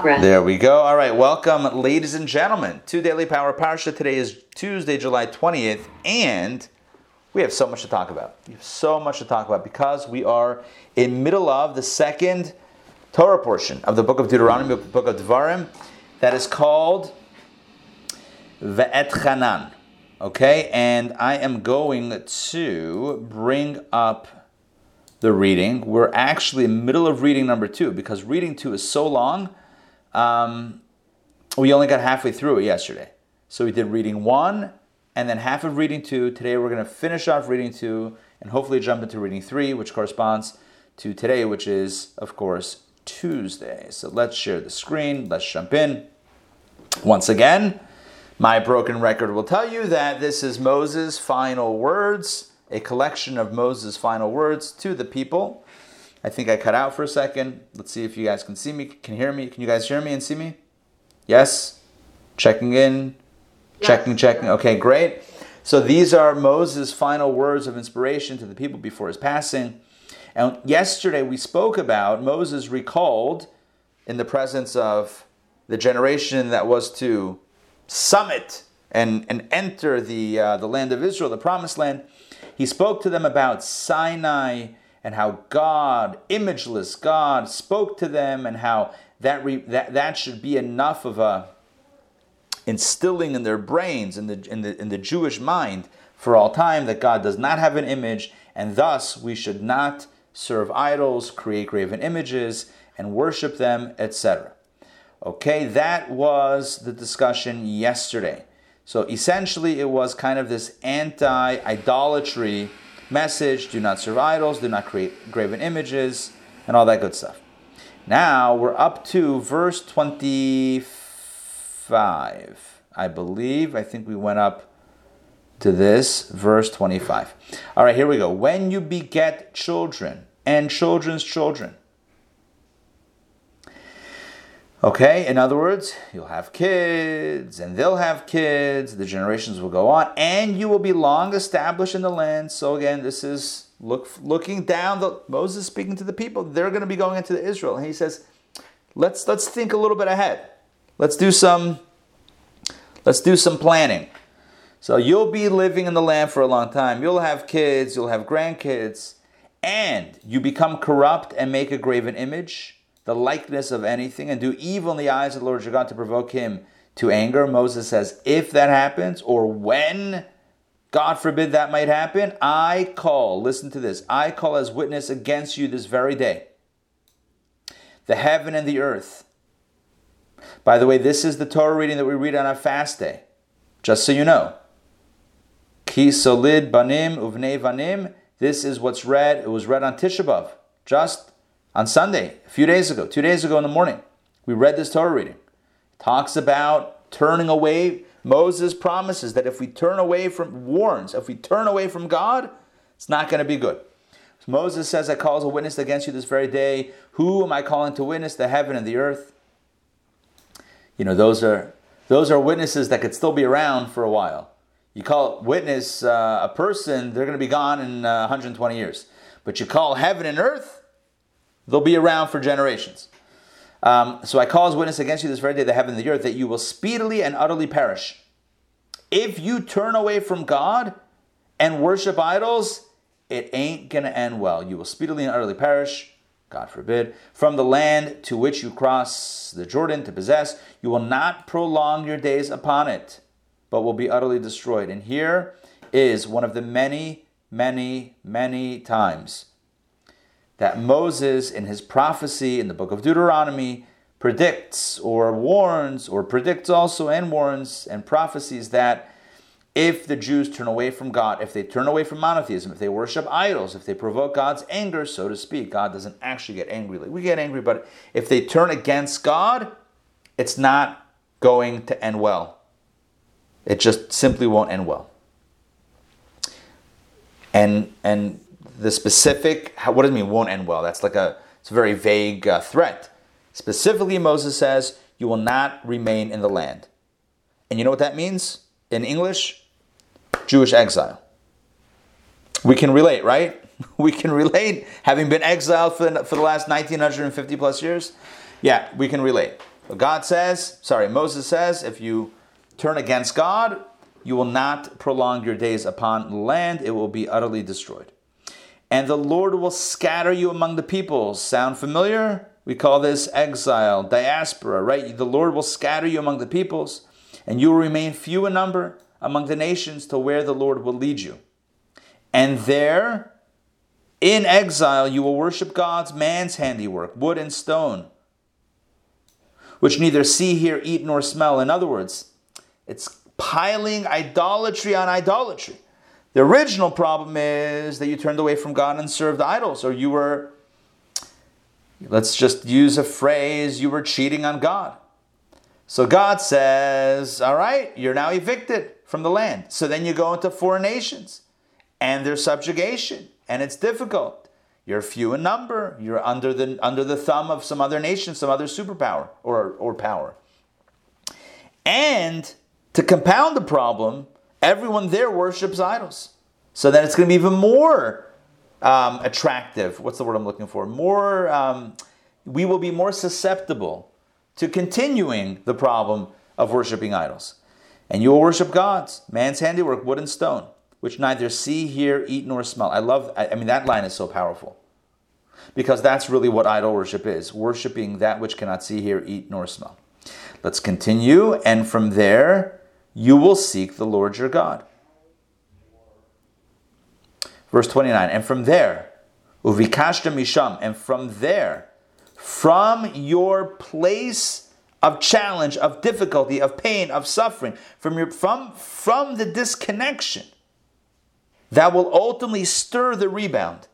There we go. All right, welcome, ladies and gentlemen, to Daily Power Parsha. Today is Tuesday, July 20th, and we have so much to talk about. We have so much to talk about because we are in middle of the second Torah portion of the book of Deuteronomy, the book of Devarim, that is called Ve'et Chanan. Okay, and I am going to bring up the reading. We're actually in middle of reading number two because reading two is so long um, we only got halfway through it yesterday. So we did reading one and then half of reading two. Today we're going to finish off reading two and hopefully jump into reading three, which corresponds to today, which is, of course, Tuesday. So let's share the screen. Let's jump in. Once again, my broken record will tell you that this is Moses' final words, a collection of Moses' final words to the people. I think I cut out for a second. Let's see if you guys can see me, can hear me. Can you guys hear me and see me? Yes? Checking in, checking, checking. Okay, great. So these are Moses' final words of inspiration to the people before his passing. And yesterday we spoke about Moses recalled in the presence of the generation that was to summit and, and enter the, uh, the land of Israel, the promised land. He spoke to them about Sinai and how God, imageless God, spoke to them, and how that, re, that, that should be enough of a instilling in their brains, in the, in, the, in the Jewish mind, for all time, that God does not have an image, and thus we should not serve idols, create graven images, and worship them, etc. Okay, that was the discussion yesterday. So essentially, it was kind of this anti idolatry message do not serve idols, do not create graven images, and all that good stuff. Now we're up to verse 25, I believe. I think we went up to this, verse 25. All right, here we go. When you beget children and children's children, Okay, in other words, you'll have kids and they'll have kids, the generations will go on, and you will be long established in the land. So again, this is look looking down the Moses speaking to the people. They're going to be going into Israel. And he says, Let's let's think a little bit ahead. Let's do some let's do some planning. So you'll be living in the land for a long time. You'll have kids, you'll have grandkids, and you become corrupt and make a graven image the likeness of anything and do evil in the eyes of the Lord your God to provoke him to anger. Moses says, if that happens, or when, God forbid that might happen, I call, listen to this, I call as witness against you this very day the heaven and the earth. By the way, this is the Torah reading that we read on our fast day, just so you know. Ki solid banim uvnei vanim. This is what's read. It was read on Tisha B'av, just on Sunday, a few days ago, two days ago in the morning, we read this Torah reading. It talks about turning away. Moses promises that if we turn away from, warns, if we turn away from God, it's not going to be good. So Moses says, I call as a witness against you this very day. Who am I calling to witness? The heaven and the earth. You know, those are those are witnesses that could still be around for a while. You call witness uh, a person, they're going to be gone in uh, 120 years. But you call heaven and earth, They'll be around for generations. Um, so I call as witness against you this very day, the heaven and the earth, that you will speedily and utterly perish. If you turn away from God and worship idols, it ain't going to end well. You will speedily and utterly perish, God forbid, from the land to which you cross the Jordan to possess. You will not prolong your days upon it, but will be utterly destroyed. And here is one of the many, many, many times that Moses, in his prophecy in the book of Deuteronomy, predicts or warns, or predicts also and warns and prophecies that if the Jews turn away from God, if they turn away from monotheism, if they worship idols, if they provoke God's anger, so to speak, God doesn't actually get angry. Like we get angry, but if they turn against God, it's not going to end well. It just simply won't end well. And and the specific, how, what does it mean won't end well? That's like a, it's a very vague uh, threat. Specifically, Moses says, you will not remain in the land. And you know what that means in English? Jewish exile. We can relate, right? We can relate, having been exiled for the, for the last 1950 plus years. Yeah, we can relate. But God says, sorry, Moses says, if you turn against God, you will not prolong your days upon the land, it will be utterly destroyed. And the Lord will scatter you among the peoples. Sound familiar? We call this exile, diaspora, right? The Lord will scatter you among the peoples, and you will remain few in number among the nations to where the Lord will lead you. And there, in exile, you will worship God's man's handiwork, wood and stone, which neither see, hear, eat, nor smell. In other words, it's piling idolatry on idolatry. The original problem is that you turned away from God and served idols, or you were, let's just use a phrase, you were cheating on God. So God says, All right, you're now evicted from the land. So then you go into foreign nations and their subjugation, and it's difficult. You're few in number. You're under the under the thumb of some other nation, some other superpower or or power. And to compound the problem, everyone there worships idols. So then it's going to be even more um, attractive. What's the word I'm looking for? More. Um, we will be more susceptible to continuing the problem of worshiping idols. And you will worship gods, man's handiwork, wood and stone, which neither see, hear, eat, nor smell. I love, I mean, that line is so powerful. Because that's really what idol worship is worshiping that which cannot see, hear, eat, nor smell. Let's continue. And from there, you will seek the Lord your God. Verse 29 And from there, uvikashta misham, and from there, from your place of challenge, of difficulty, of pain, of suffering, from, your, from, from the disconnection that will ultimately stir the rebound.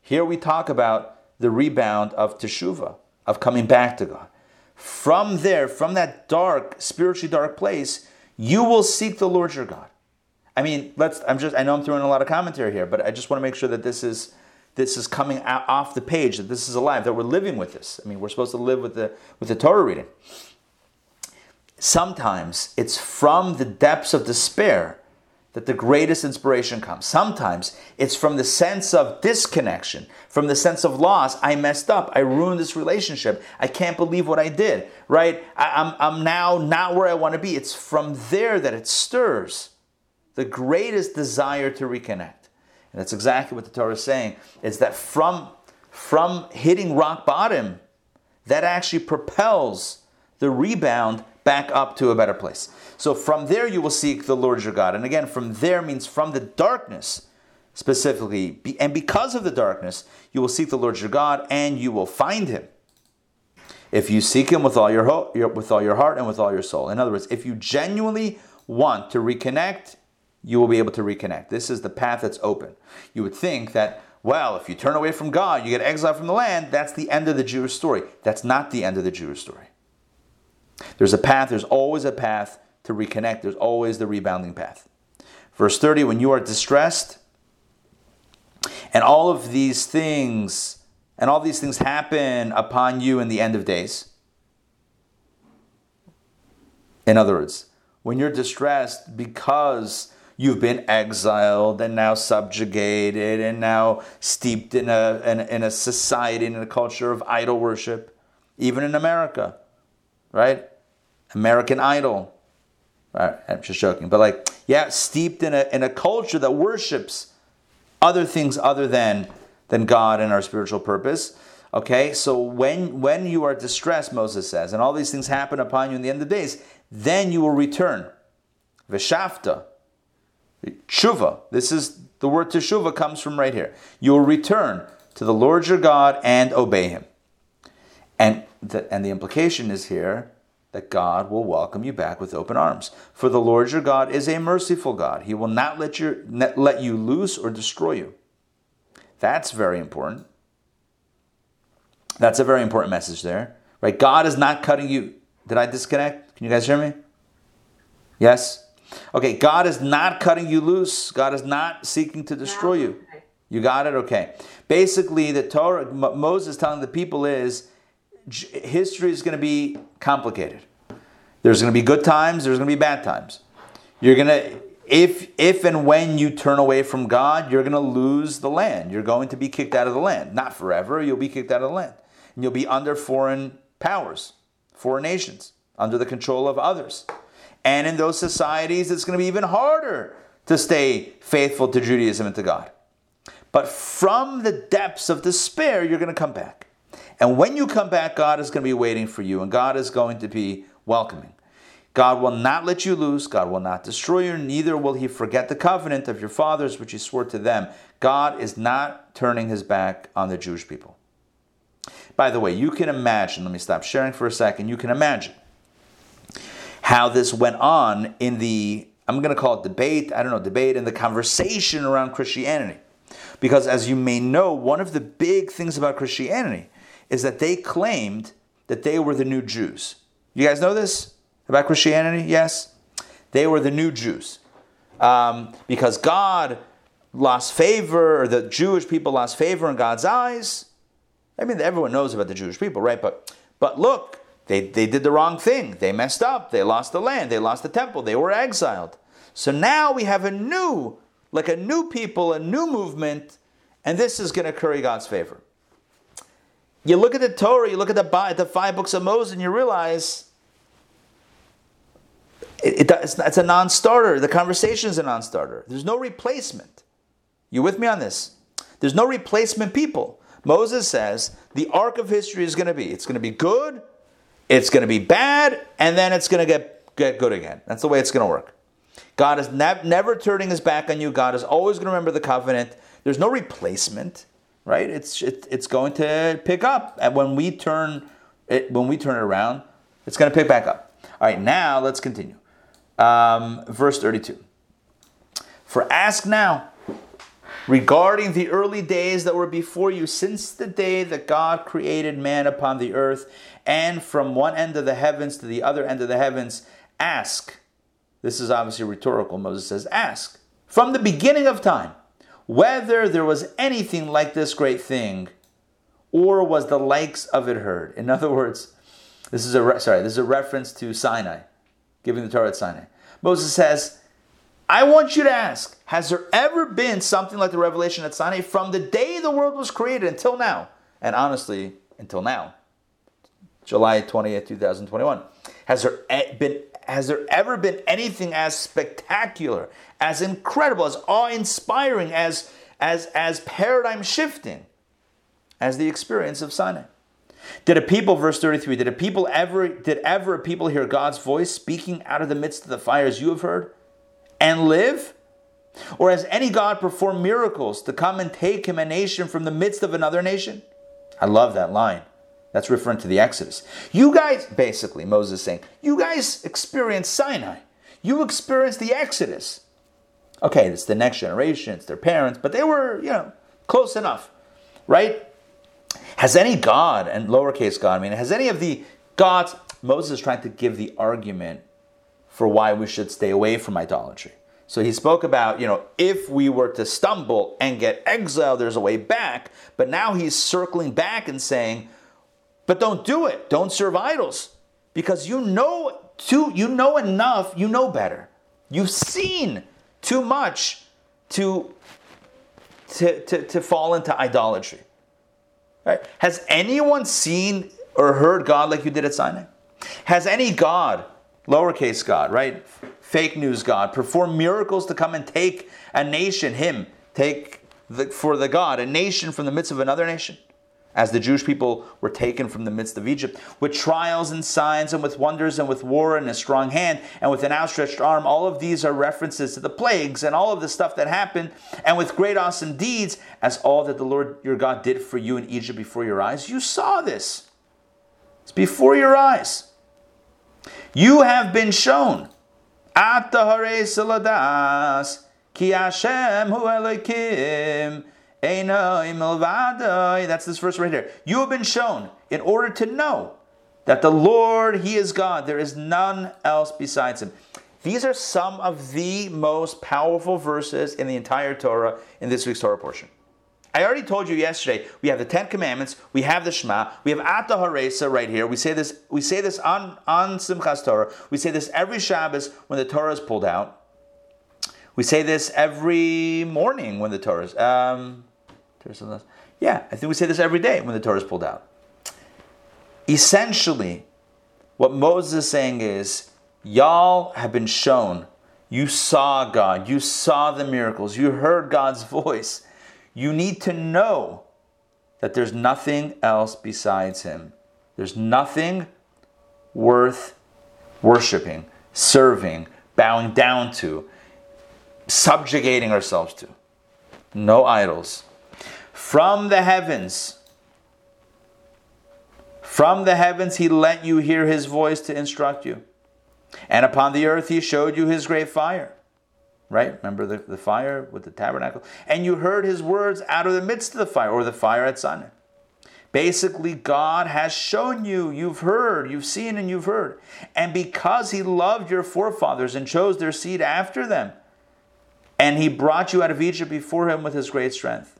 Here we talk about the rebound of teshuva, of coming back to God. From there, from that dark, spiritually dark place, you will seek the Lord your God. I mean, let's. I'm just. I know I'm throwing a lot of commentary here, but I just want to make sure that this is this is coming off the page, that this is alive, that we're living with this. I mean, we're supposed to live with the, with the Torah reading. Sometimes it's from the depths of despair that the greatest inspiration comes. Sometimes it's from the sense of disconnection, from the sense of loss. I messed up. I ruined this relationship. I can't believe what I did, right? I, am I'm, I'm now not where I want to be. It's from there that it stirs the greatest desire to reconnect. And that's exactly what the Torah is saying. It's that from, from hitting rock bottom, that actually propels the rebound back up to a better place. So from there you will seek the Lord your God. And again, from there means from the darkness specifically. And because of the darkness, you will seek the Lord your God and you will find him. If you seek him with all your, ho- with all your heart and with all your soul. In other words, if you genuinely want to reconnect you will be able to reconnect. This is the path that's open. You would think that, well, if you turn away from God, you get exiled from the land, that's the end of the Jewish story. That's not the end of the Jewish story. There's a path, there's always a path to reconnect, there's always the rebounding path. Verse 30 when you are distressed, and all of these things, and all these things happen upon you in the end of days. In other words, when you're distressed because you've been exiled and now subjugated and now steeped in a, in, in a society and in a culture of idol worship, even in America, right? American Idol. Right, I'm just joking, but like, yeah, steeped in a, in a culture that worships other things other than, than God and our spiritual purpose. Okay, so when when you are distressed, Moses says, and all these things happen upon you in the end of the days, then you will return. Veshafta, Tshuva. This is the word teshuva comes from right here. You will return to the Lord your God and obey him. And the, and the implication is here that God will welcome you back with open arms. For the Lord your God is a merciful God. He will not let, your, let you loose or destroy you. That's very important. That's a very important message there. Right? God is not cutting you. Did I disconnect? Can you guys hear me? Yes? Okay, God is not cutting you loose. God is not seeking to destroy you. You got it? Okay. Basically, the Torah, Moses telling the people is history is going to be complicated. There's going to be good times, there's going to be bad times. You're going to, if, if and when you turn away from God, you're going to lose the land. You're going to be kicked out of the land. Not forever, you'll be kicked out of the land. And you'll be under foreign powers. foreign nations, under the control of others. And in those societies, it's going to be even harder to stay faithful to Judaism and to God. But from the depths of despair, you're going to come back. And when you come back, God is going to be waiting for you, and God is going to be welcoming. God will not let you lose. God will not destroy you. Neither will he forget the covenant of your fathers, which he swore to them. God is not turning his back on the Jewish people. By the way, you can imagine, let me stop sharing for a second. You can imagine how this went on in the, I'm going to call it debate, I don't know, debate, in the conversation around Christianity. Because as you may know, one of the big things about Christianity is that they claimed that they were the new Jews. You guys know this about Christianity? Yes? They were the new Jews. Um, because God lost favor, or the Jewish people lost favor in God's eyes. I mean, everyone knows about the Jewish people, right? But, but look, they, they did the wrong thing. They messed up. They lost the land. They lost the temple. They were exiled. So now we have a new, like a new people, a new movement, and this is going to curry God's favor. You look at the Torah, you look at the, the five books of Moses, and you realize it, it, it's, it's a non starter. The conversation is a non starter. There's no replacement. You with me on this? There's no replacement people. Moses says the arc of history is going to be it's going to be good, it's going to be bad, and then it's going to get, get good again. That's the way it's going to work. God is ne- never turning his back on you. God is always going to remember the covenant. There's no replacement, right? It's it, it's going to pick up, and when we turn it when we turn it around, it's going to pick back up. All right, now let's continue. Um, verse 32. For ask now regarding the early days that were before you, since the day that God created man upon the earth, and from one end of the heavens to the other end of the heavens, ask. This is obviously rhetorical. Moses says, Ask from the beginning of time whether there was anything like this great thing, or was the likes of it heard. In other words, this is a re- sorry, this is a reference to Sinai, giving the Torah at Sinai. Moses says, I want you to ask, has there ever been something like the revelation at Sinai from the day the world was created until now? And honestly, until now. July 20th, 2021. Has there been has there ever been anything as spectacular, as incredible, as awe-inspiring, as as as paradigm shifting as the experience of Sinai? Did a people, verse 33, did a people ever did ever a people hear God's voice speaking out of the midst of the fires you have heard and live? Or has any God performed miracles to come and take him a nation from the midst of another nation? I love that line. That's referring to the Exodus. You guys, basically, Moses saying, you guys experienced Sinai. You experienced the Exodus. Okay, it's the next generation, it's their parents, but they were, you know, close enough, right? Has any God, and lowercase god, I mean, has any of the gods, Moses is trying to give the argument for why we should stay away from idolatry. So he spoke about, you know, if we were to stumble and get exiled, there's a way back. But now he's circling back and saying, but don't do it. Don't serve idols. Because you know too, you know enough, you know better. You've seen too much to, to, to, to fall into idolatry. Right? Has anyone seen or heard God like you did at Sinai? Has any God, lowercase God, right? Fake news God, perform miracles to come and take a nation, him, take the, for the God, a nation from the midst of another nation? As the Jewish people were taken from the midst of Egypt, with trials and signs, and with wonders, and with war, and a strong hand, and with an outstretched arm. All of these are references to the plagues and all of the stuff that happened, and with great awesome deeds, as all that the Lord your God did for you in Egypt before your eyes. You saw this. It's before your eyes. You have been shown. At the Saladas, Ki Hashem Hu Elokim. That's this verse right here. You have been shown in order to know that the Lord, He is God. There is none else besides Him. These are some of the most powerful verses in the entire Torah in this week's Torah portion. I already told you yesterday. We have the Ten Commandments. We have the Shema. We have Ata Haresa right here. We say this. We say this on on Simchas Torah. We say this every Shabbos when the Torah is pulled out. We say this every morning when the Torah is. Um, yeah, I think we say this every day when the Torah is pulled out. Essentially, What Moses is saying is, y'all have been shown. You saw God. You saw the miracles. You heard God's voice. You need to know that there's nothing else besides Him. There's nothing worth worshiping, serving, bowing down to, subjugating ourselves to. No idols. From the heavens, from the heavens he let you hear his voice to instruct you. And upon the earth he showed you his great fire. Right? Remember the, the fire with the tabernacle? And you heard his words out of the midst of the fire, or the fire at Sinai. Basically, God has shown you, you've heard, you've seen, and you've heard. And because He loved your forefathers and chose their seed after them, and He brought you out of Egypt before Him with His great strength,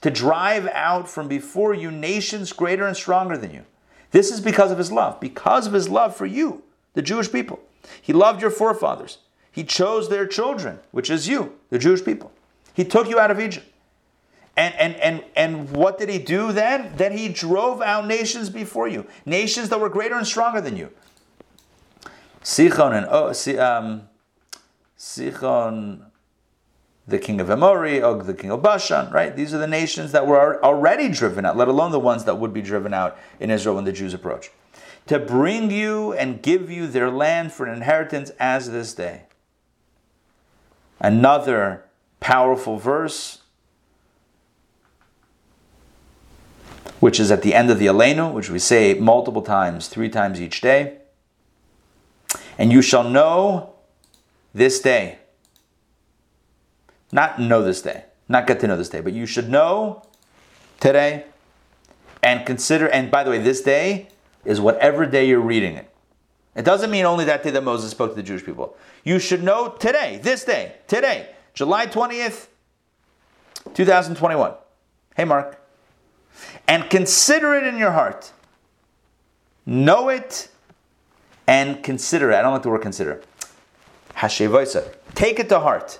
to drive out from before you nations greater and stronger than you. This is because of His love, because of His love for you, the Jewish people. He loved your forefathers. He chose their children, which is you, the Jewish people. He took you out of Egypt. And, and, and, and what did he do then? Then he drove out nations before you, nations that were greater and stronger than you. Sichon and oh, um, Sichon, the king of Amori, Og, the king of Bashan, right? These are the nations that were already driven out, let alone the ones that would be driven out in Israel when the Jews approach. To bring you and give you their land for an inheritance as this day. Another powerful verse which is at the end of the Aleinu, which we say multiple times, three times each day. And you shall know this day. Not know this day, not get to know this day, but you should know today and consider, and by the way, this day is whatever day you're reading it. It doesn't mean only that day that Moses spoke to the Jewish people. You should know today, this day, today, July 20th, 2021. Hey, Mark and consider it in your heart. Know it and consider it. I don't like the word consider. Hashevaisa. Take it to heart.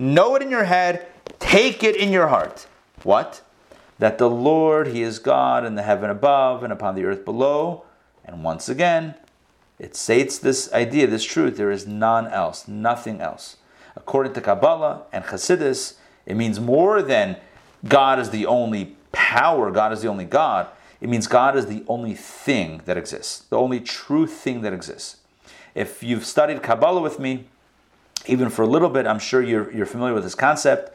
Know it in your head. Take it in your heart. What? That the Lord, He is God in the heaven above and upon the earth below. And once again, it states this idea, this truth there is none else, nothing else. According to Kabbalah and Hasidus, it means more than God is the only power, God is the only God, it means God is the only thing that exists, the only true thing that exists. If you've studied Kabbalah with me, even for a little bit, I'm sure you're, you're familiar with this concept.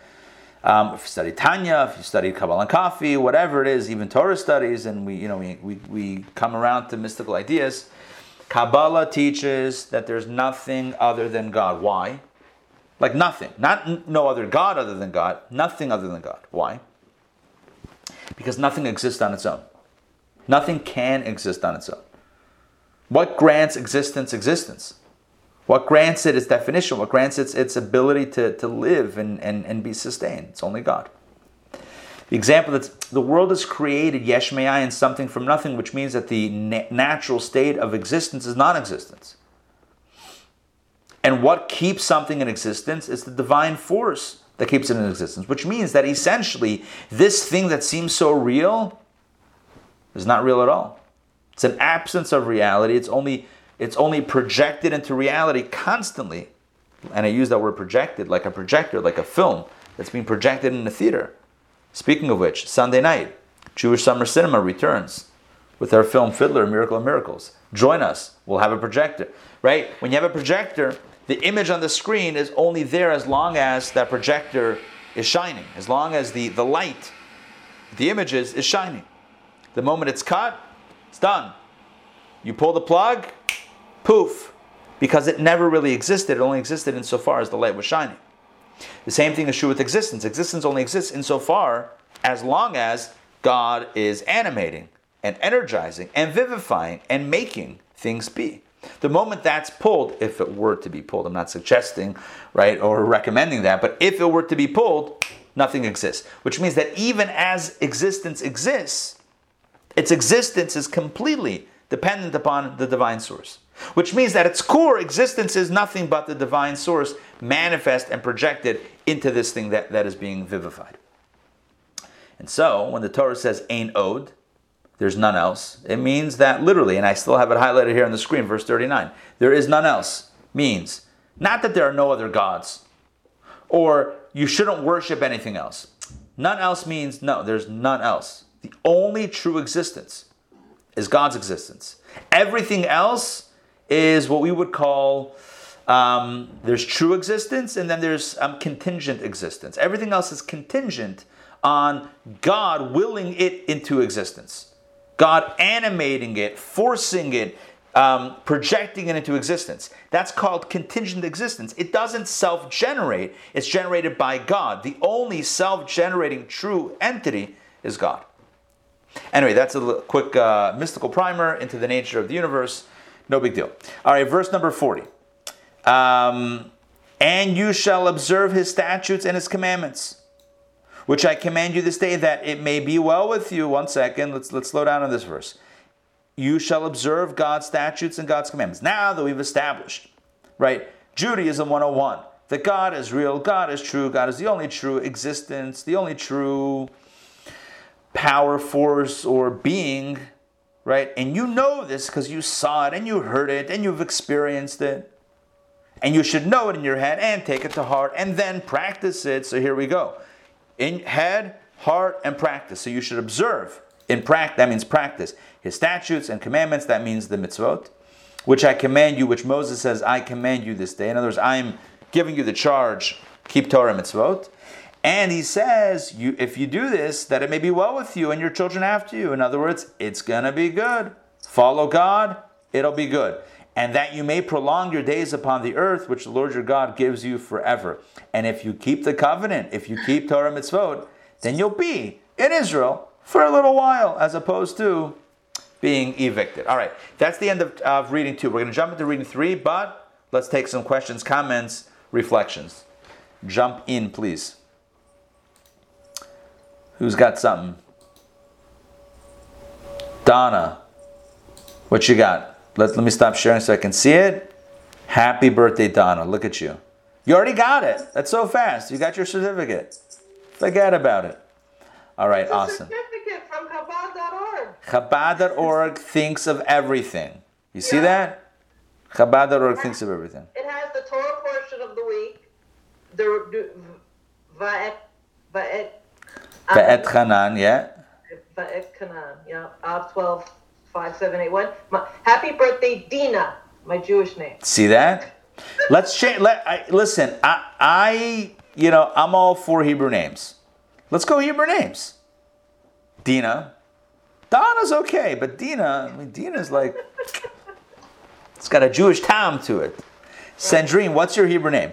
Um, if you study Tanya, if you study Kabbalah and Coffee, whatever it is, even Torah studies, and we, you know, we, we, we come around to mystical ideas, Kabbalah teaches that there's nothing other than God. Why? Like nothing. Not no other God other than God. Nothing other than God. Why? because nothing exists on its own. Nothing can exist on its own. What grants existence existence? What grants it its definition? What grants it its ability to, to live and, and, and be sustained? It's only God. The example that the world is created, yesh in something from nothing, which means that the na- natural state of existence is non existence. And what keeps something in existence is the divine force that keeps it in existence, which means that essentially this thing that seems so real is not real at all. It's an absence of reality. It's only it's only projected into reality constantly. And I use that word projected like a projector, like a film that's being projected in a theater. Speaking of which, Sunday night, Jewish Summer Cinema returns with our film Fiddler, Miracle of Miracles. Join us. We'll have a projector. Right? When you have a projector, the image on the screen is only there as long as that projector is shining, as long as the, the light, the images is shining. The moment it's cut, it's done. You pull the plug, poof, because it never really existed. It only existed insofar as the light was shining. The same thing is true with existence. Existence only exists insofar as long as God is animating and energizing and vivifying and making things be. The moment that's pulled, if it were to be pulled, I'm not suggesting, right, or recommending that, but if it were to be pulled, nothing exists. Which means that even as existence exists, its existence is completely dependent upon the divine source. Which means that its core existence is nothing but the divine source manifest and projected into this thing that, that is being vivified. And so, when the Torah says Ein Od, there's none else. It means that literally, and I still have it highlighted here on the screen, verse 39. There is none else means not that there are no other gods or you shouldn't worship anything else. None else means no, there's none else. The only true existence is God's existence. Everything else is what we would call um, there's true existence and then there's um, contingent existence. Everything else is contingent on God willing it into existence, God animating it, forcing it, um, projecting it into existence. That's called contingent existence. It doesn't self generate, it's generated by God. The only self generating true entity is God. Anyway, that's a quick uh, mystical primer into the nature of the universe. No big deal. All right, verse number 40. Um, and you shall observe his statutes and his commandments, which I command you this day, that it may be well with you. One second, let's, let's slow down on this verse. You shall observe God's statutes and God's commandments. Now that we've established, right, Judaism 101, that God is real, God is true, God is the only true existence, the only true power, force, or being, right? And you know this because you saw it and you heard it and you've experienced it. And you should know it in your head and take it to heart and then practice it. So here we go. In head, heart, and practice. So you should observe. In practice, that means practice. His statutes and commandments, that means the mitzvot, which I command you, which Moses says, I command you this day. In other words, I'm giving you the charge, keep Torah mitzvot. And he says, you, if you do this, that it may be well with you and your children after you. In other words, it's going to be good. Follow God, it'll be good and that you may prolong your days upon the earth, which the Lord your God gives you forever. And if you keep the covenant, if you keep Torah mitzvot, then you'll be in Israel for a little while, as opposed to being evicted. All right, that's the end of, of reading two. We're going to jump into reading three, but let's take some questions, comments, reflections. Jump in, please. Who's got something? Donna, what you got? Let, let me stop sharing so I can see it. Happy birthday, Donna. Look at you. You already got it. That's so fast. You got your certificate. Forget about it. All right, awesome. certificate from Chabad.org. Chabad.org thinks of everything. You see that? Chabad.org thinks of everything. It has the Torah portion of the week, the Va'et, Va'et, Hanan, yeah. Kanan, yeah, Av 12, 5781. My, happy birthday, Dina, my Jewish name. See that? Let's change. Let I, listen. I, I, you know, I'm all for Hebrew names. Let's go Hebrew names. Dina, Donna's okay, but Dina, I mean, Dina's like, it's got a Jewish tom to it. Sandrine, what's your Hebrew name?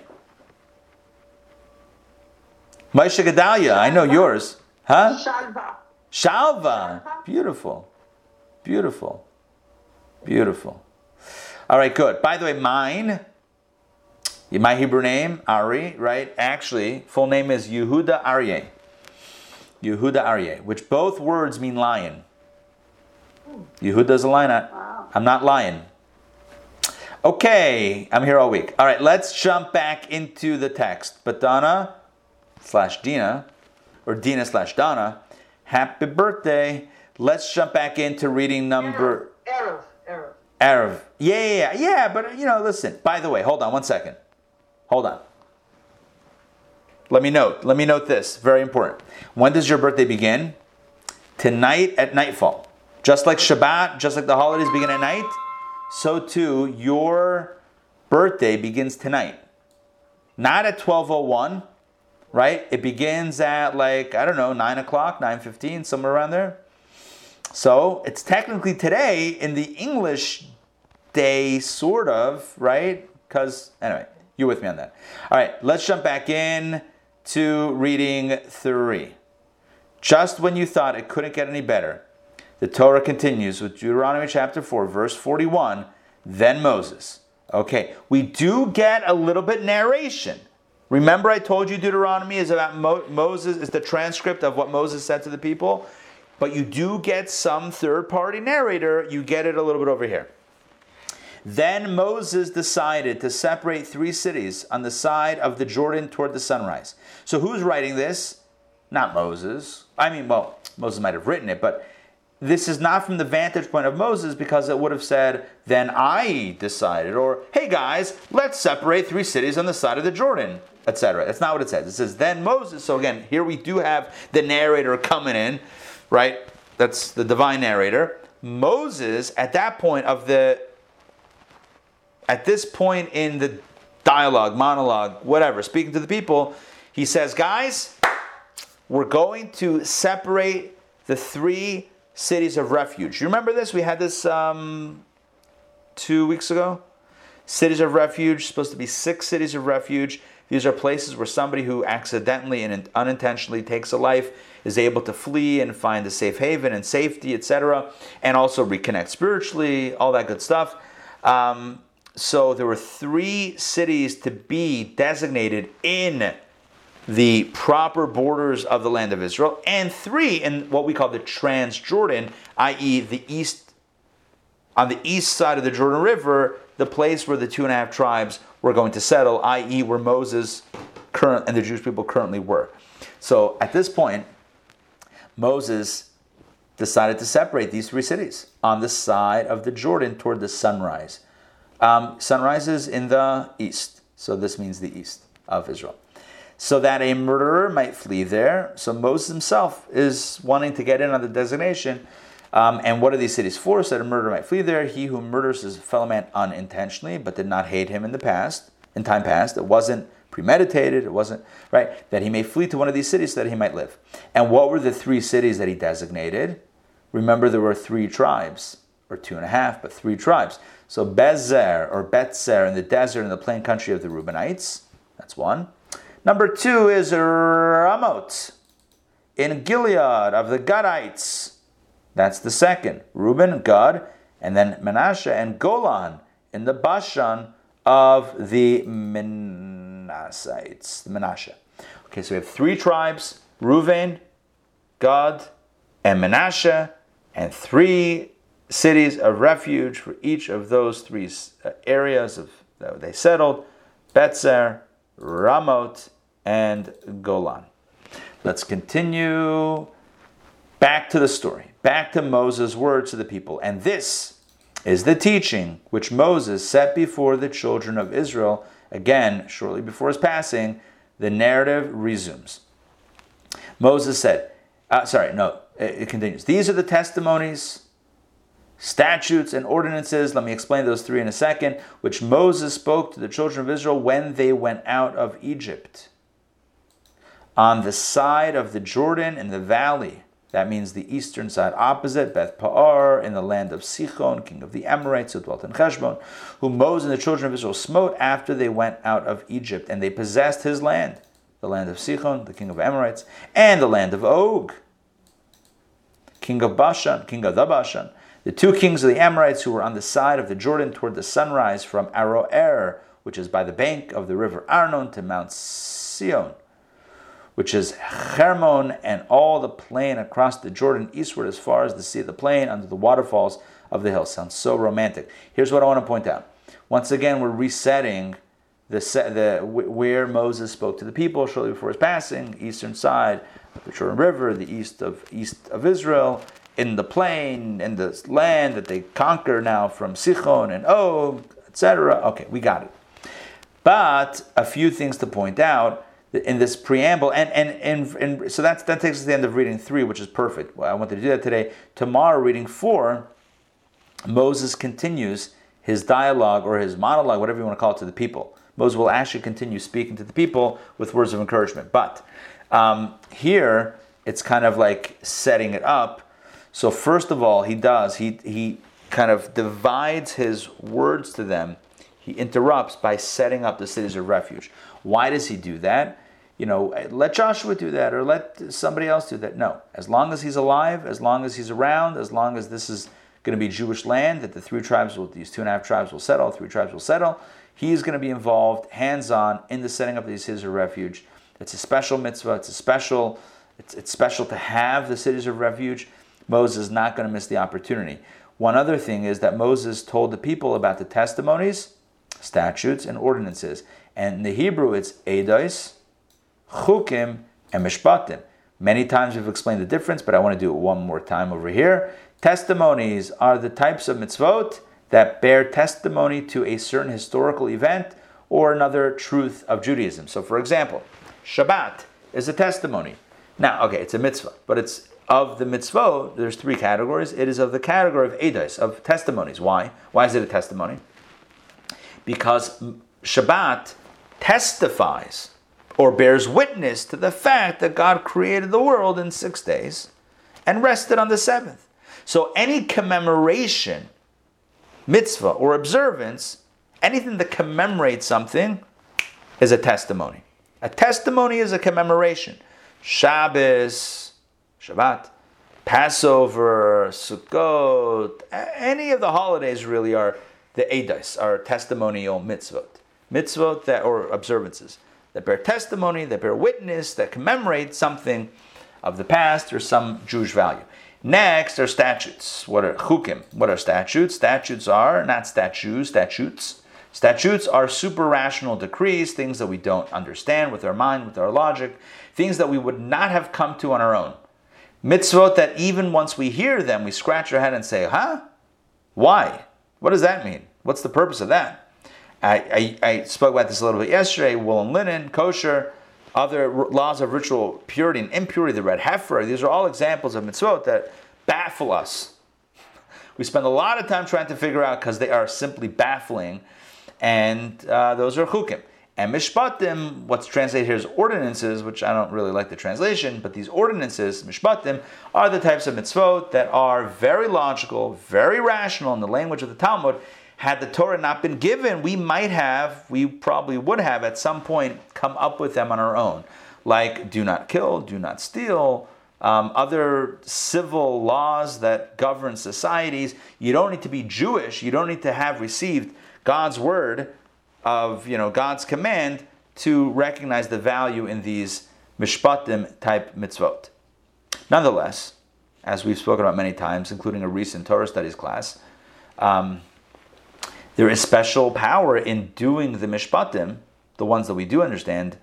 Maisha Gedalia, I know yours. Huh? Shalva. Shalva. Beautiful. Beautiful. Beautiful. All right, good. By the way, mine, my Hebrew name, Ari, right? Actually, full name is Yehuda Aryeh. Yehuda Aryeh, which both words mean lion. Yehuda's a lion. I, I'm not lying. Okay, I'm here all week. All right, let's jump back into the text. But Donna slash Dina, or Dina slash Donna, happy birthday. Let's jump back into reading number. Erev. Erev. Erev. Yeah, yeah, yeah, yeah, but you know, listen. By the way, hold on one second. Hold on. Let me note. Let me note this. Very important. When does your birthday begin? Tonight at nightfall. Just like Shabbat, just like the holidays begin at night, so too your birthday begins tonight. Not at 1201, right? It begins at like, I don't know, 9 o'clock, 9.15, somewhere around there. So it's technically today in the English day, sort of, right? Because, anyway, you're with me on that. All right, let's jump back in to reading three. Just when you thought it couldn't get any better, the Torah continues with Deuteronomy chapter 4, verse 41. Then Moses. Okay, we do get a little bit narration. Remember, I told you Deuteronomy is about Mo- Moses, is the transcript of what Moses said to the people but you do get some third party narrator. You get it a little bit over here. Then Moses decided to separate three cities on the side of the Jordan toward the sunrise. So who's writing this? Not Moses. I mean, well, Moses might have written it, but this is not from the vantage point of Moses because it would have said, then I decided, or hey guys, let's separate three cities on the side of the Jordan, etc. That's not what it says. It says, then Moses. So again, here we do have the narrator coming in, right? That's the divine narrator. Moses, at that point of the, at this point in the dialogue, monologue, whatever, speaking to the people, he says, guys, we're going to separate the three cities of refuge. You remember this? We had this um, two weeks ago. Cities of refuge, supposed to be six cities of refuge. These are places where somebody who accidentally and unintentionally takes a life is able to flee and find a safe haven and safety, etc., and also reconnect spiritually, all that good stuff. Um, so there were three cities to be designated in the proper borders of the land of Israel, and three in what we call the Transjordan, i.e., the east on the east side of the Jordan River, the place where the two and a half tribes were going to settle, i.e., where Moses current and the Jewish people currently were. So at this point, Moses decided to separate these three cities on the side of the Jordan toward the sunrise. Um, sunrise is in the east, so this means the east of Israel so that a murderer might flee there. So Moses himself is wanting to get in on the designation. Um, and what are these cities for? So that a murderer might flee there. He who murders his fellow man unintentionally, but did not hate him in the past, in time past, it wasn't premeditated, it wasn't, right? That he may flee to one of these cities so that he might live. And what were the three cities that he designated? Remember, there were three tribes, or two and a half, but three tribes. So Bezer or Betzer in the desert in the plain country of the Reubenites, that's one. Number two is Ramot in Gilead of the Gadites. That's the second. Reuben, Gad, and then Manasseh and Golan in the Bashan of the Manassites, the Manasseh. Okay, so we have three tribes Reuben, Gad, and Manasseh, and three cities of refuge for each of those three uh, areas of that they settled Betzer, Ramot, and Golan. Let's continue back to the story, back to Moses' words to the people. And this is the teaching which Moses set before the children of Israel. Again, shortly before his passing, the narrative resumes. Moses said, uh, sorry, no, it, it continues. These are the testimonies statutes and ordinances, let me explain those three in a second, which Moses spoke to the children of Israel when they went out of Egypt. On the side of the Jordan in the valley, that means the eastern side opposite, Beth Pa'ar, in the land of Sichon, king of the Amorites, who dwelt in Heshbon, whom Moses and the children of Israel smote after they went out of Egypt, and they possessed his land, the land of Sichon, the king of Amorites, and the land of Og, king of Bashan, king of the Bashan, the two kings of the Amorites who were on the side of the Jordan toward the sunrise from Aroer, which is by the bank of the river Arnon, to Mount Sion, which is Hermon, and all the plain across the Jordan eastward as far as the sea of the plain under the waterfalls of the hill. Sounds so romantic. Here's what I want to point out. Once again, we're resetting the, the where Moses spoke to the people shortly before his passing, eastern side of the Jordan River, the east of east of Israel, in the plain, in the land that they conquer now from Sichon and Og, etc. Okay, we got it. But a few things to point out in this preamble, and and, and, and so that's, that takes us to the end of reading three, which is perfect. Well, I wanted to do that today. Tomorrow, reading four, Moses continues his dialogue or his monologue, whatever you want to call it, to the people. Moses will actually continue speaking to the people with words of encouragement. But um, here, it's kind of like setting it up so first of all, he does he he kind of divides his words to them. He interrupts by setting up the cities of refuge. Why does he do that? You know, let Joshua do that or let somebody else do that. No, as long as he's alive, as long as he's around, as long as this is going to be Jewish land that the three tribes will, these two and a half tribes will settle, three tribes will settle. He's going to be involved, hands-on, in the setting up of these cities of refuge. It's a special mitzvah. It's a special. It's, it's special to have the cities of refuge. Moses is not going to miss the opportunity. One other thing is that Moses told the people about the testimonies, statutes, and ordinances. And in the Hebrew, it's edos, chukim, and mishpatim. Many times we've explained the difference, but I want to do it one more time over here. Testimonies are the types of mitzvot that bear testimony to a certain historical event or another truth of Judaism. So, for example, Shabbat is a testimony. Now, okay, it's a mitzvah, but it's of the mitzvot. There's three categories. It is of the category of edos, of testimonies. Why? Why is it a testimony? Because Shabbat testifies or bears witness to the fact that God created the world in six days and rested on the seventh. So any commemoration, mitzvah or observance, anything that commemorates something is a testimony. A testimony is a commemoration. Shabbos, Shabbat, Passover, Sukkot, any of the holidays really are the Eidos, are testimonial mitzvot. Mitzvot that, or observances that bear testimony, that bear witness, that commemorate something of the past or some Jewish value. Next are statutes. What are chukim? What are statutes? Statutes are not statues, statutes. Statutes are super rational decrees, things that we don't understand with our mind, with our logic, things that we would not have come to on our own. Mitzvot that even once we hear them, we scratch our head and say, huh? Why? What does that mean? What's the purpose of that? I, I, spoke about this a little bit yesterday. Wool and linen, kosher, other laws of ritual purity and impurity, the red heifer, these are all examples of mitzvot that baffle us. We spend a lot of time trying to figure out because they are simply baffling, and uh, those are chukim. And mishpatim, what's translated here as ordinances, which I don't really like the translation, but these ordinances, mishpatim, are the types of mitzvot that are very logical, very rational in the language of the Talmud, had the Torah not been given, we might have, we probably would have at some point come up with them on our own. Like do not kill, do not steal, um, other civil laws that govern societies. You don't need to be Jewish, you don't need to have received God's word of, you know, God's command to recognize the value in these mishpatim type mitzvot. Nonetheless, as we've spoken about many times, including a recent Torah studies class, um, there is special power in doing the mishpatim, the ones that we do understand,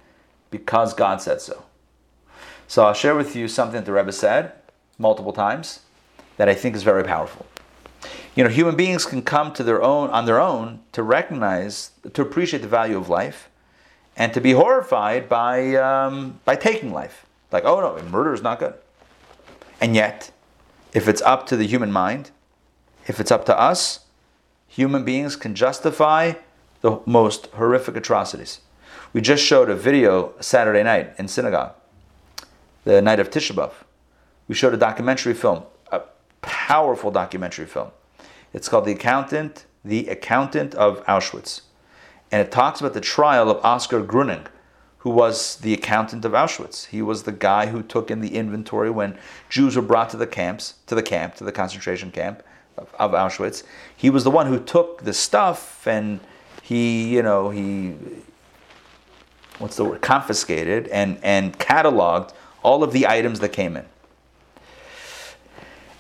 because God said so. So I'll share with you something that the Rebbe said multiple times that I think is very powerful. You know, human beings can come to their own on their own to recognize, to appreciate the value of life, and to be horrified by um, by taking life. Like, oh no, murder is not good. And yet, if it's up to the human mind, if it's up to us, human beings can justify the most horrific atrocities. We just showed a video Saturday night in synagogue, the night of Tisha B'Av. We showed a documentary film, a powerful documentary film. It's called The Accountant, The Accountant of Auschwitz. And it talks about the trial of Oskar Gröning, who was the accountant of Auschwitz. He was the guy who took in the inventory when Jews were brought to the camps, to the camp, to the concentration camp, of, of Auschwitz. He was the one who took the stuff and he, you know, he, what's the word, confiscated and, and cataloged all of the items that came in.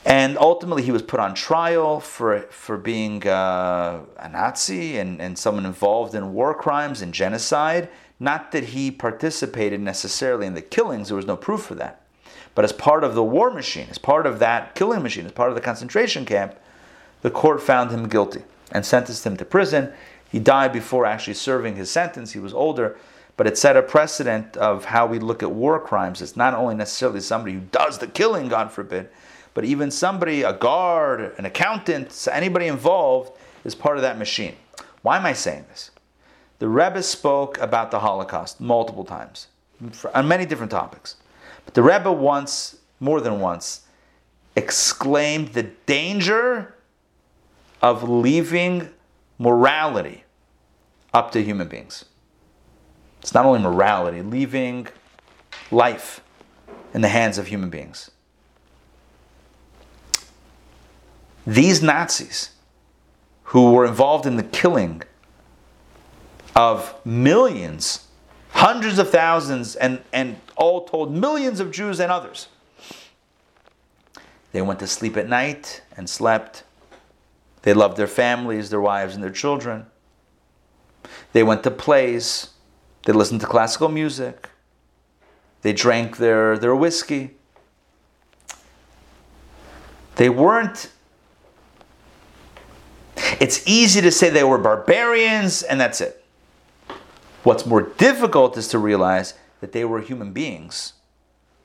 And ultimately, he was put on trial for, for being uh, a Nazi and, and someone involved in war crimes and genocide. Not that he participated necessarily in the killings, there was no proof for that. But as part of the war machine, as part of that killing machine, as part of the concentration camp, the court found him guilty and sentenced him to prison. He died before actually serving his sentence. He was older, but it set a precedent of how we look at war crimes. It's not only necessarily somebody who does the killing, God forbid, but even somebody, a guard, an accountant, anybody involved is part of that machine. Why am I saying this? The Rebbe spoke about the Holocaust multiple times on many different topics. But the Rebbe once, more than once, exclaimed the danger of leaving morality up to human beings. It's not only morality, leaving life in the hands of human beings. These Nazis who were involved in the killing of millions, hundreds of thousands, and, and all told millions of Jews and others, they went to sleep at night and slept they loved their families, their wives, and their children. They went to plays. They listened to classical music. They drank their, their whiskey. They weren't. It's easy to say they were barbarians and that's it. What's more difficult is to realize that they were human beings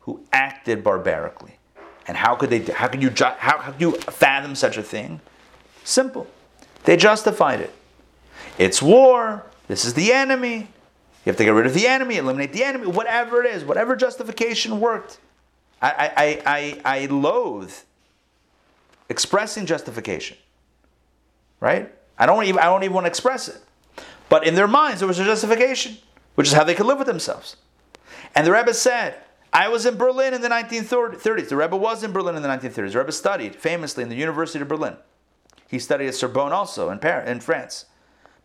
who acted barbarically. And how could they? How could you? How, how could you fathom such a thing? Simple. They justified it. It's war. This is the enemy. You have to get rid of the enemy, eliminate the enemy, whatever it is, whatever justification worked. I, I, I, I loathe expressing justification. Right? I don't even I don't even want to express it. But in their minds there was a justification, which is how they could live with themselves. And the Rebbe said, I was in Berlin in the 1930s. The Rebbe was in Berlin in the 1930s. The Rebbe studied famously in the University of Berlin. He studied at Sorbonne also in Paris, in France.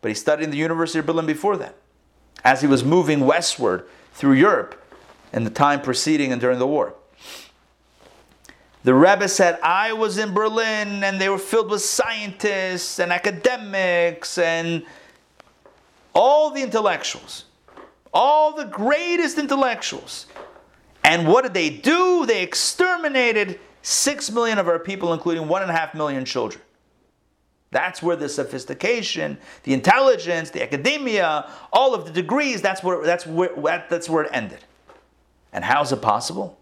But he studied in the University of Berlin before that. As he was moving westward through Europe in the time preceding and during the war. The Rebbe said, I was in Berlin and they were filled with scientists and academics and all the intellectuals, all the greatest intellectuals. And what did they do? They exterminated six million of our people, including one and a half million children. That's where the sophistication, the intelligence, the academia, all of the degrees, that's where, that's where, that's where it ended. And how is it possible?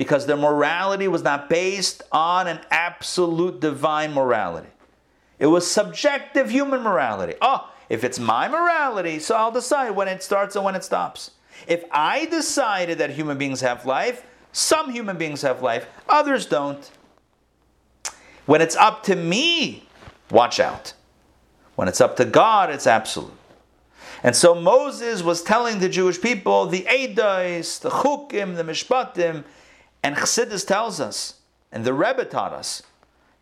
because their morality was not based on an absolute divine morality. It was subjective human morality. Oh, if it's my morality, so I'll decide when it starts and when it stops. If I decided that human beings have life, some human beings have life, others don't. When it's up to me, watch out. When it's up to God, it's absolute. And so Moses was telling the Jewish people the Eidos, the Chukim, the Mishpatim, and Chassidus tells us, and the Rebbe taught us,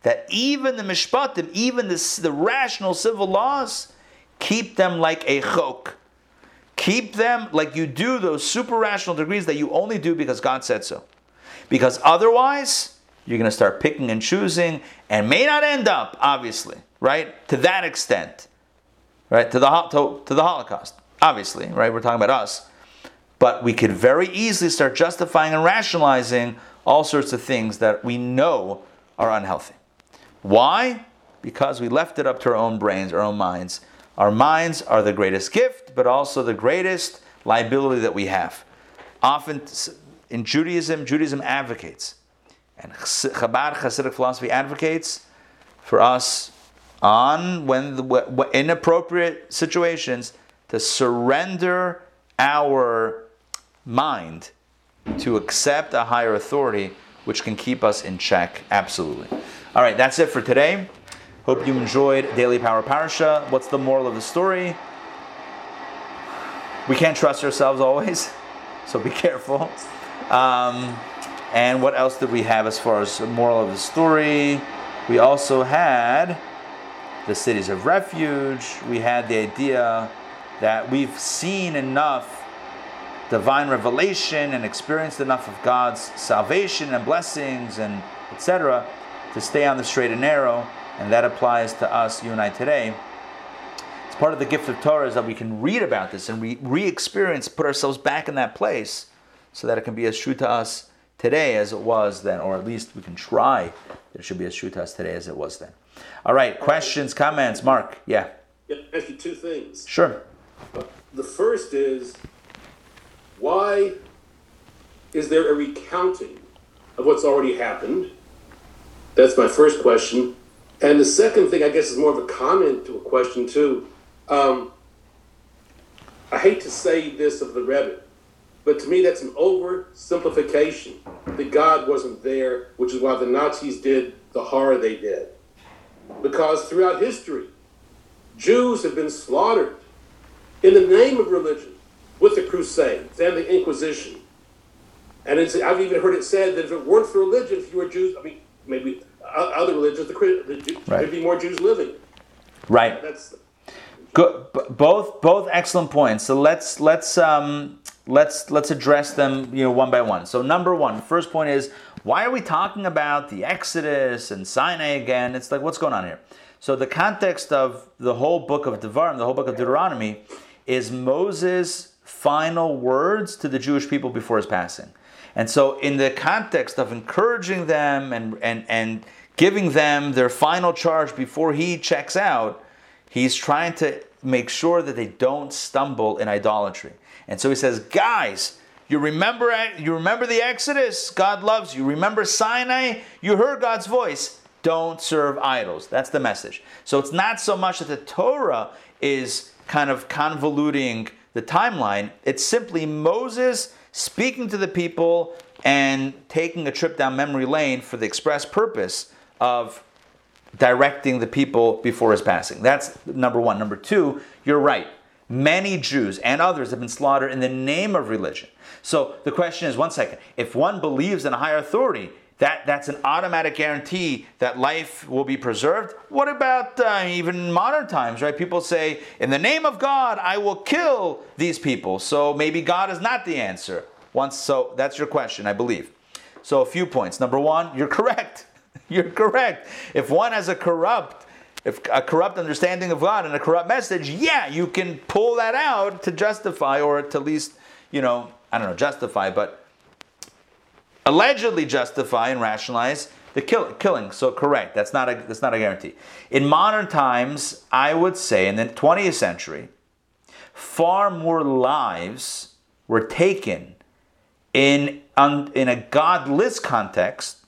that even the mishpatim, even the, the rational civil laws, keep them like a chok. Keep them like you do those super rational degrees that you only do because God said so. Because otherwise, you're going to start picking and choosing and may not end up, obviously, right, to that extent, right, to the, to, to the Holocaust, obviously, right, we're talking about us. But we could very easily start justifying and rationalizing all sorts of things that we know are unhealthy. Why? Because we left it up to our own brains, our own minds. Our minds are the greatest gift, but also the greatest liability that we have. Often in Judaism, Judaism advocates, and Chabad Hasidic philosophy advocates for us on when the, inappropriate situations to surrender our mind to accept a higher authority which can keep us in check. Absolutely. All right, that's it for today. Hope you enjoyed Daily Power Parsha. What's the moral of the story? We can't trust ourselves always, so be careful. Um, and what else did we have as far as the moral of the story? We also had the cities of refuge. We had the idea that we've seen enough divine revelation and experienced enough of God's salvation and blessings and etc. to stay on the straight and narrow, and that applies to us, you and I today. It's part of the gift of Torah is that we can read about this and we re experience, put ourselves back in that place, so that it can be as true to us today as it was then, or at least we can try There should be a true to us today as it was then. All right, questions, comments, Mark? Yeah. Yeah, ask you two things. Sure. The first is why is there a recounting of what's already happened? That's my first question. And the second thing, I guess, is more of a comment to a question, too. Um, I hate to say this of the Rebbe, but to me, that's an oversimplification that God wasn't there, which is why the Nazis did the horror they did. Because throughout history, Jews have been slaughtered in the name of religion with the Crusades and the Inquisition. And I've even heard it said that if it weren't for religion, if you were Jews, I mean, maybe other religions, the, the right. there'd be more Jews living. Right. That's good. Both both excellent points. So let's let's um, let's let's address them you know one by one. So number one, first point is why are we talking about the Exodus and Sinai again? It's like what's going on here. So the context of the whole book of Devarim, the whole book of Deuteronomy, is Moses final words to the Jewish people before his passing. And so, in the context of encouraging them and, and, and giving them their final charge before he checks out, he's trying to make sure that they don't stumble in idolatry. And so he says, guys, you remember you remember the Exodus, God loves you. Remember Sinai, you heard God's voice. Don't serve idols. That's the message. So it's not so much that the Torah is kind of convoluting the timeline, it's simply Moses speaking to the people and taking a trip down memory lane for the express purpose of directing the people before his passing. That's number one. Number two, you're right. Many Jews and others have been slaughtered in the name of religion. So the question is one second, if one believes in a higher authority, that, that's an automatic guarantee that life will be preserved. What about uh, even modern times, right? People say, in the name of God, I will kill these people. So maybe God is not the answer. Once, so that's your question, I believe. So a few points. Number one, you're correct. You're correct. If one has a corrupt, if a corrupt understanding of God and a corrupt message, yeah, you can pull that out to justify or to at least, you know, I don't know, justify, but allegedly justify and rationalize the kill, killing. So correct. That's not a that's not a guarantee. In modern times, I would say in the 20th century, far more lives were taken in in a godless context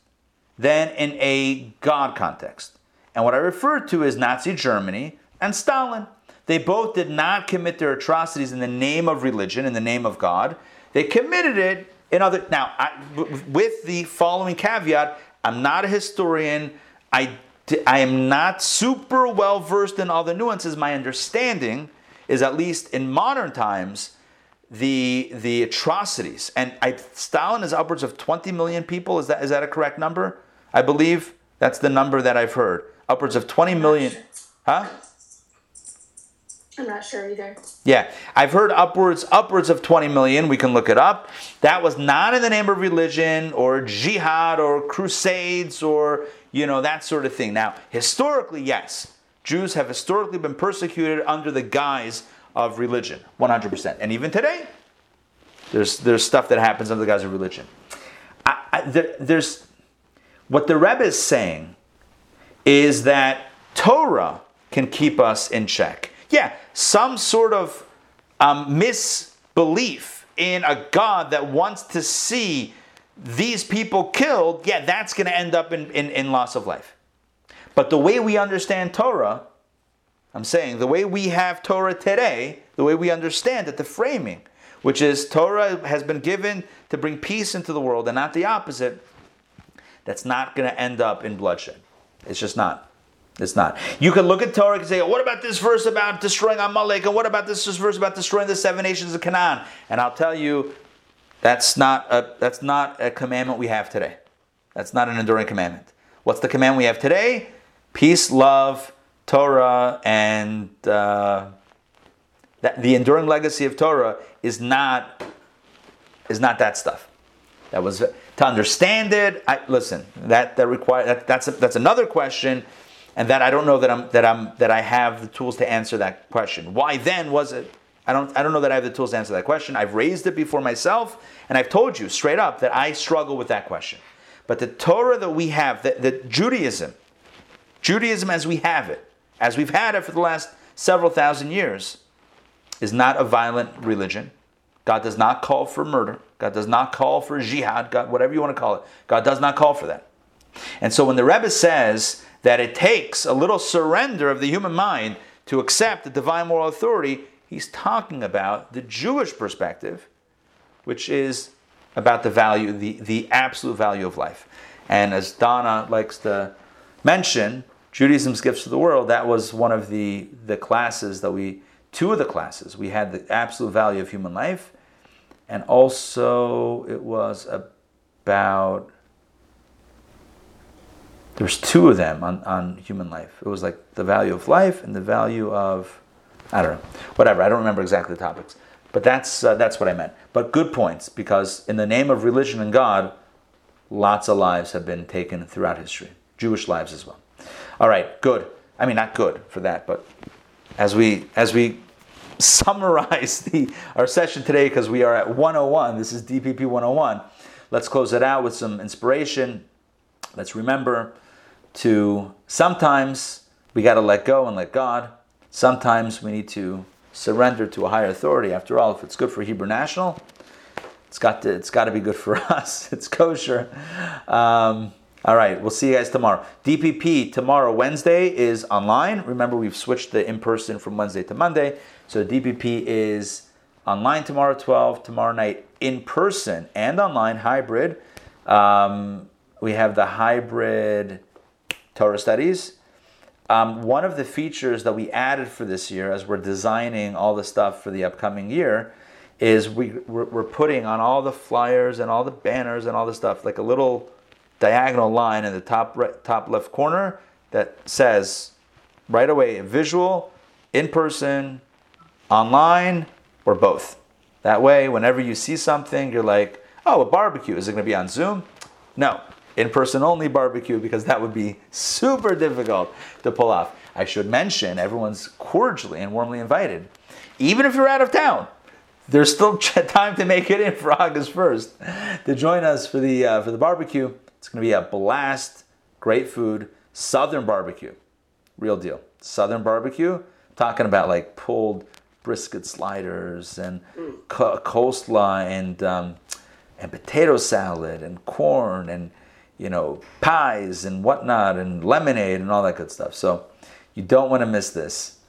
than in a God context. And what I refer to is Nazi Germany and Stalin. They both did not commit their atrocities in the name of religion, in the name of God. They committed it in other. Now, I, with the following caveat, I'm not a historian. I, I am not super well versed in all the nuances. My understanding is, at least in modern times, the the atrocities. And I, Stalin is upwards of 20 million people. Is that is that a correct number? I believe that's the number that I've heard. Upwards of 20 million. Huh? I'm not sure either. Yeah, I've heard upwards upwards of 20 million. We can look it up. That was not in the name of religion or jihad or crusades or you know that sort of thing. Now, historically, yes, Jews have historically been persecuted under the guise of religion, 100%. And even today, there's there's stuff that happens under the guise of religion. I, I, there, there's what the Rebbe is saying is that Torah can keep us in check. Yeah, some sort of um, misbelief in a God that wants to see these people killed, yeah, that's going to end up in, in, in loss of life. But the way we understand Torah, I'm saying the way we have Torah today, the way we understand it, the framing, which is Torah has been given to bring peace into the world and not the opposite, that's not going to end up in bloodshed. It's just not. It's not. You can look at Torah and say, what about this verse about destroying Amalek? And what about this verse about destroying the seven nations of Canaan? And I'll tell you, that's not a, that's not a commandment we have today. That's not an enduring commandment. What's the command we have today? Peace, love, Torah, and uh, that, the enduring legacy of Torah is not is not that stuff. That was to understand it. I, listen, that that require that, that's a, that's another question, and that I don't know that I'm that I'm that I have the tools to answer that question. Why then was it? I don't I don't know that I have the tools to answer that question. I've raised it before myself, and I've told you straight up that I struggle with that question. But the Torah that we have, the, the Judaism, Judaism as we have it, as we've had it for the last several thousand years, is not a violent religion. God does not call for murder. God does not call for jihad, God, whatever you want to call it. God does not call for that. And so when the Rebbe says that it takes a little surrender of the human mind to accept the divine moral authority, he's talking about the Jewish perspective, which is about the value, the, the absolute value of life. And as Donna likes to mention, Judaism's gifts to the world, that was one of the, the classes that we, two of the classes, we had the absolute value of human life and also it was about there's two of them on, on human life. It was like the value of life and the value of I don't know, whatever. I don't remember exactly the topics, but that's uh, that's what I meant. But good points because in the name of religion and God, lots of lives have been taken throughout history, Jewish lives as well. All right, good. I mean, not good for that, but as we as we summarize the, our session today because we are at 101. This is DPP 101. Let's close it out with some inspiration. Let's remember to sometimes we got to let go and let God. Sometimes we need to surrender to a higher authority. After all, if it's good for Hebrew National, it's got to it's got to be good for us. It's kosher. Um, all right, we'll see you guys tomorrow. DPP tomorrow, Wednesday is online. Remember, we've switched the in person from Wednesday to Monday. So DPP is online tomorrow, 12, tomorrow night in person and online, hybrid. Um, we have the hybrid Torah studies. Um, one of the features that we added for this year, as we're designing all the stuff for the upcoming year, is we, we're, we're putting on all the flyers and all the banners and all the stuff like a little diagonal line in the top right, top left corner that says right away visual, in person, online, or both. That way, whenever you see something, you're like, oh, a barbecue. Is it going to be on Zoom? No, in person only barbecue because that would be super difficult to pull off. I should mention everyone's cordially and warmly invited. Even if you're out of town, there's still time to make it in for August 1st to join us for the, uh, for the barbecue. It's going to be a blast, great food, southern barbecue. Real deal. Southern barbecue, talking about like pulled brisket sliders and co- coleslaw and um, and potato salad and corn and you know pies and whatnot and lemonade and all that good stuff. So you don't want to miss this.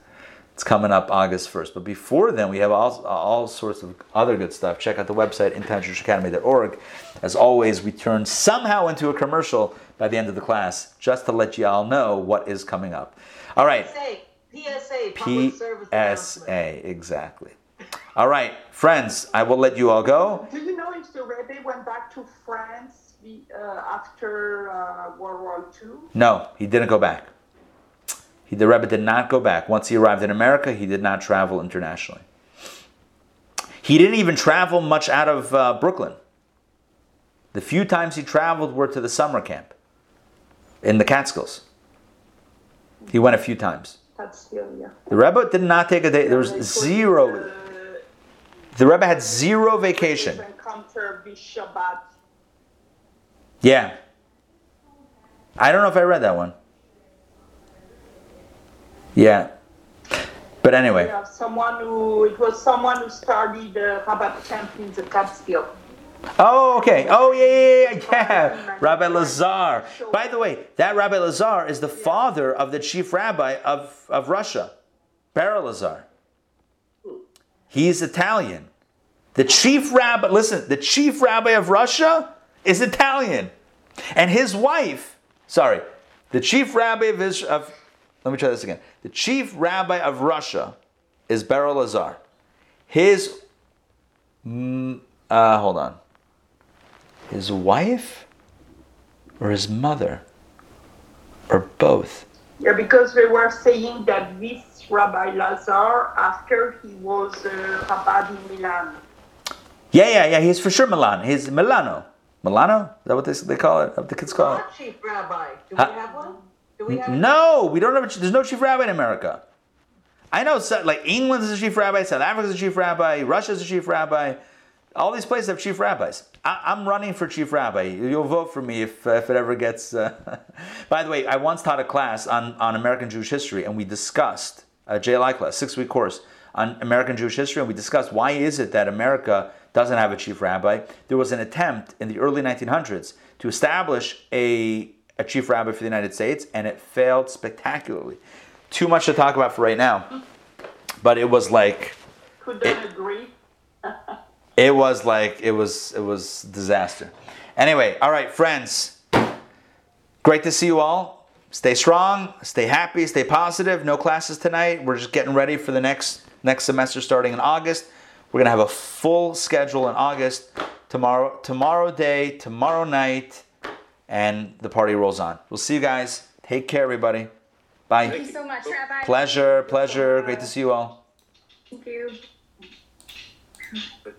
It's coming up August 1st. But before then, we have all, all sorts of other good stuff. Check out the website, intownjewishacademy.org. As always, we turn somehow into a commercial by the end of the class just to let you all know what is coming up. All right. PSA, PSA, public service. PSA, exactly. All right, friends, I will let you all go. Do you know if the Rebbe went back to France uh, after uh, World War II? No, he didn't go back. He, the Rebbe did not go back. Once he arrived in America, he did not travel internationally. He didn't even travel much out of uh, Brooklyn. The few times he traveled were to the summer camp in the Catskills. He went a few times. That's still, yeah. The Rebbe did not take a day. There was zero. The Rebbe had zero vacation. Yeah. I don't know if I read that one. Yeah. But anyway. have someone who, it was someone who started uh, the Rabat camp in the Catskill. Oh, okay. Oh, yeah, yeah, yeah, yeah. Rabbi Lazar. By the way, that Rabbi Lazar is the father of the chief rabbi of, of Russia, Ber Lazar. He's Italian. The chief rabbi, listen, the chief rabbi of Russia is Italian. And his wife, sorry, the chief rabbi of of, let me try this again. The chief rabbi of Russia is Ber Lazar. His, uh, hold on his wife or his mother or both Yeah, because they were saying that this Rabbi Lazar, after he was uh, Rabbad in Milan. yeah yeah yeah he's for sure milan he's milano milano is that what they, they call it what the kids call it chief rabbi. Do Huh? we have one? No we don't have a, there's no chief rabbi in america. I know like england is a chief rabbi south africa is a chief rabbi russia is a chief rabbi. All these places have chief rabbis. I, i'm running for chief rabbi. You'll vote for me if, if it ever gets uh... by the way i once taught a class on, on american jewish history and we discussed a jli class six week course on american jewish history and we discussed why is it that america doesn't have a chief rabbi. There was an attempt in the early 1900s to establish a, a chief rabbi for the united states and it failed spectacularly too much to talk about for right now but it was like Couldn't agree. it was like it was it was disaster. Anyway, all right, friends. Great to see you all. Stay strong, stay happy, stay positive. No classes tonight. We're just getting ready for the next next semester starting in August. We're gonna have a full schedule in August. Tomorrow, tomorrow day, tomorrow night, and the party rolls on. We'll see you guys. Take care, everybody. Bye. Thank you so much, Rabbi. Pleasure, pleasure. Great to see you all. Thank you. But